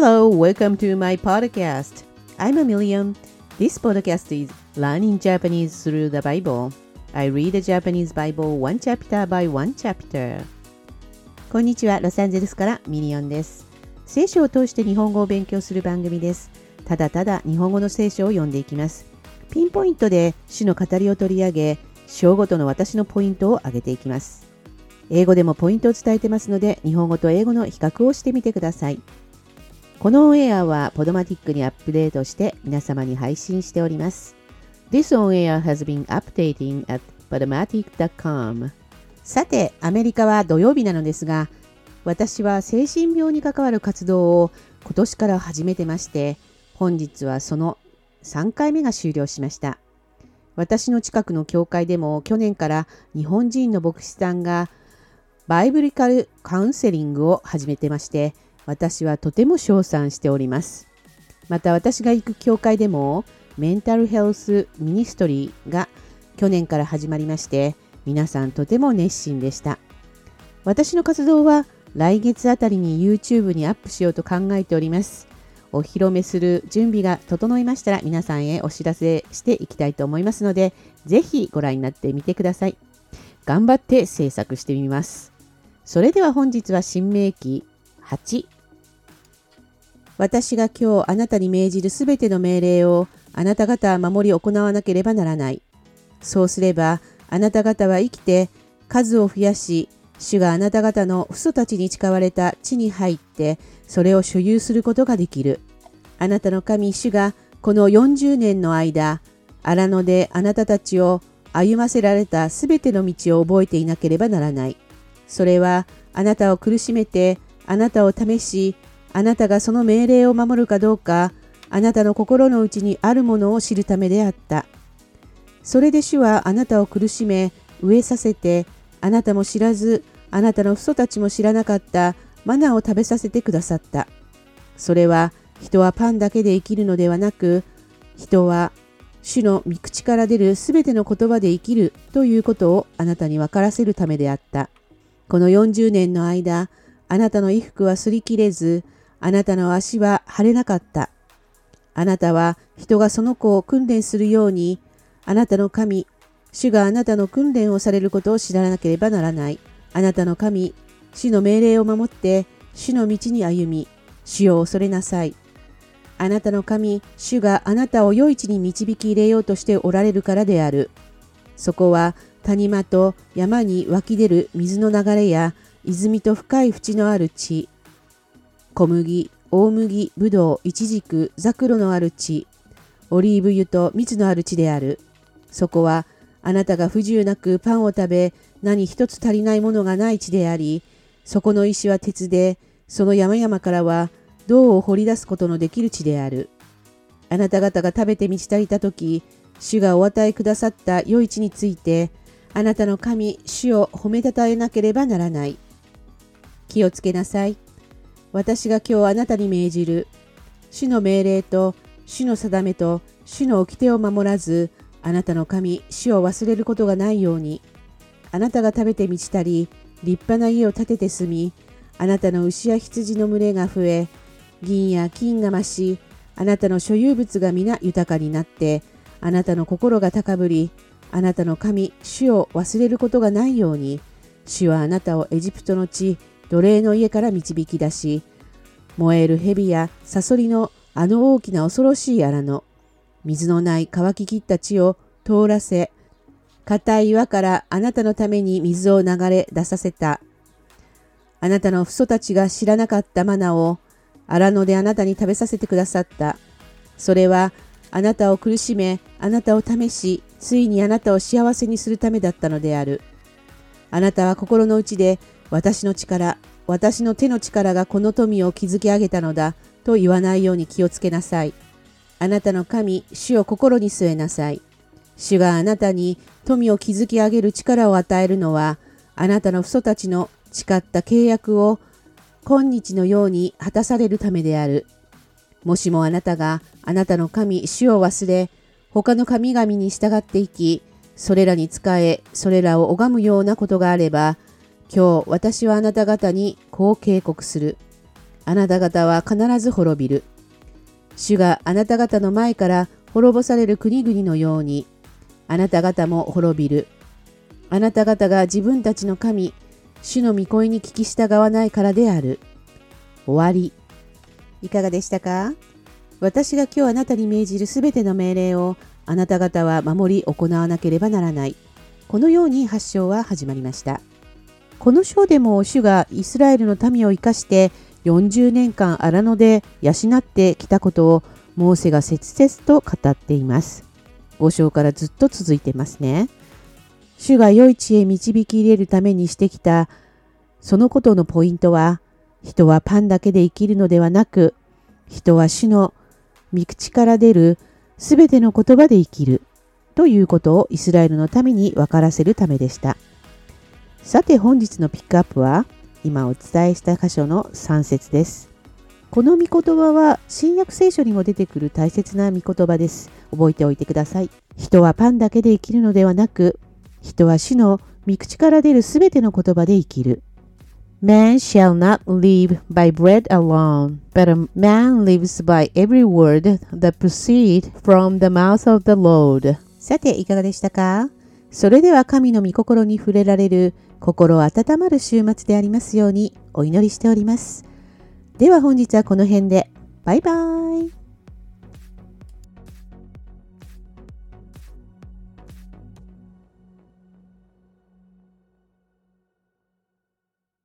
Hello, welcome to my podcast. I'm Million. This podcast is learning Japanese through the Bible. I read the Japanese Bible one chapter by one chapter. こんにちは、ロサンゼルスからミリオンです。聖書を通して日本語を勉強する番組です。ただただ日本語の聖書を読んでいきます。ピンポイントで主の語りを取り上げ、章ごとの私のポイントを上げていきます。英語でもポイントを伝えてますので、日本語と英語の比較をしてみてください。このオンエアはポドマティックにアップデートして皆様に配信しております。This on air has been updating at podomatic.com さて、アメリカは土曜日なのですが、私は精神病に関わる活動を今年から始めてまして、本日はその3回目が終了しました。私の近くの教会でも去年から日本人の牧師さんがバイブリカルカウンセリングを始めてまして、私はとても称賛しております。また私が行く教会でもメンタルヘルスミニストリーが去年から始まりまして皆さんとても熱心でした。私の活動は来月あたりに YouTube にアップしようと考えております。お披露目する準備が整いましたら皆さんへお知らせしていきたいと思いますのでぜひご覧になってみてください。頑張って制作してみます。それでは本日は新明記8私が今日あなたに命じるすべての命令をあなた方は守り行わなければならない。そうすればあなた方は生きて数を増やし、主があなた方の父祖たちに誓われた地に入ってそれを所有することができる。あなたの神主がこの40年の間、荒野であなたたちを歩ませられたすべての道を覚えていなければならない。それはあなたを苦しめてあなたを試しあなたがその命令を守るかどうか、あなたの心の内にあるものを知るためであった。それで主はあなたを苦しめ、飢えさせて、あなたも知らず、あなたの父祖たちも知らなかったマナーを食べさせてくださった。それは人はパンだけで生きるのではなく、人は主の御口から出るすべての言葉で生きるということをあなたに分からせるためであった。この40年の間、あなたの衣服は擦り切れず、あなたの足は腫れなかった。あなたは人がその子を訓練するように、あなたの神、主があなたの訓練をされることを知らなければならない。あなたの神、主の命令を守って、主の道に歩み、主を恐れなさい。あなたの神、主があなたを良い地に導き入れようとしておられるからである。そこは谷間と山に湧き出る水の流れや泉と深い淵のある地、小麦、大麦、ぶどう、いちじく、ザクロのある地、オリーブ油と蜜のある地である。そこは、あなたが不自由なくパンを食べ、何一つ足りないものがない地であり、そこの石は鉄で、その山々からは銅を掘り出すことのできる地である。あなた方が食べて満ち足りたとき、主がお与えくださった良い地について、あなたの神、主を褒めたたえなければならない。気をつけなさい。私が今日あなたに命じる、主の命令と、主の定めと、主の掟を守らず、あなたの神、主を忘れることがないように、あなたが食べて満ちたり、立派な家を建てて住み、あなたの牛や羊の群れが増え、銀や金が増し、あなたの所有物が皆豊かになって、あなたの心が高ぶり、あなたの神、主を忘れることがないように、主はあなたをエジプトの地、奴隷の家から導き出し、燃える蛇やサソリのあの大きな恐ろしい荒野、水のない乾ききった地を通らせ、硬い岩からあなたのために水を流れ出させた。あなたの父祖たちが知らなかったマナを荒野であなたに食べさせてくださった。それはあなたを苦しめ、あなたを試し、ついにあなたを幸せにするためだったのである。あなたは心の内で私の力、私の手の力がこの富を築き上げたのだと言わないように気をつけなさい。あなたの神、主を心に据えなさい。主があなたに富を築き上げる力を与えるのは、あなたの父祖たちの誓った契約を今日のように果たされるためである。もしもあなたがあなたの神、主を忘れ、他の神々に従っていき、それらに仕え、それらを拝むようなことがあれば、今日私はあなた方にこう警告する。あなた方は必ず滅びる。主があなた方の前から滅ぼされる国々のように、あなた方も滅びる。あなた方が自分たちの神、主の御声に聞き従わないからである。終わり。いかがでしたか？私が今日あなたに命じるすべての命令をあなた方は守り行わなければならない。このように発祥は始まりました。この章でも主がイスラエルの民を生かして40年間荒野で養ってきたことをモーセが切々と語っています。5章からずっと続いてますね。主が良い知恵導き入れるためにしてきたそのことのポイントは人はパンだけで生きるのではなく人は主の御口から出るすべての言葉で生きるということをイスラエルの民に分からせるためでした。さて本日のピックアップは今お伝えした箇所の3節です。この御言葉は新約聖書にも出てくる大切な御言葉です。覚えておいてください。人はパンだけで生きるのではなく、人は主の御口から出るすべての言葉で生きる。Man shall not live by bread alone, but a man lives by every word that proceed from the mouth of the Lord. さて、いかがでしたか？それでは神の御心に触れられる心温まる週末でありますようにお祈りしております。では本日はこの辺で。バイバーイ。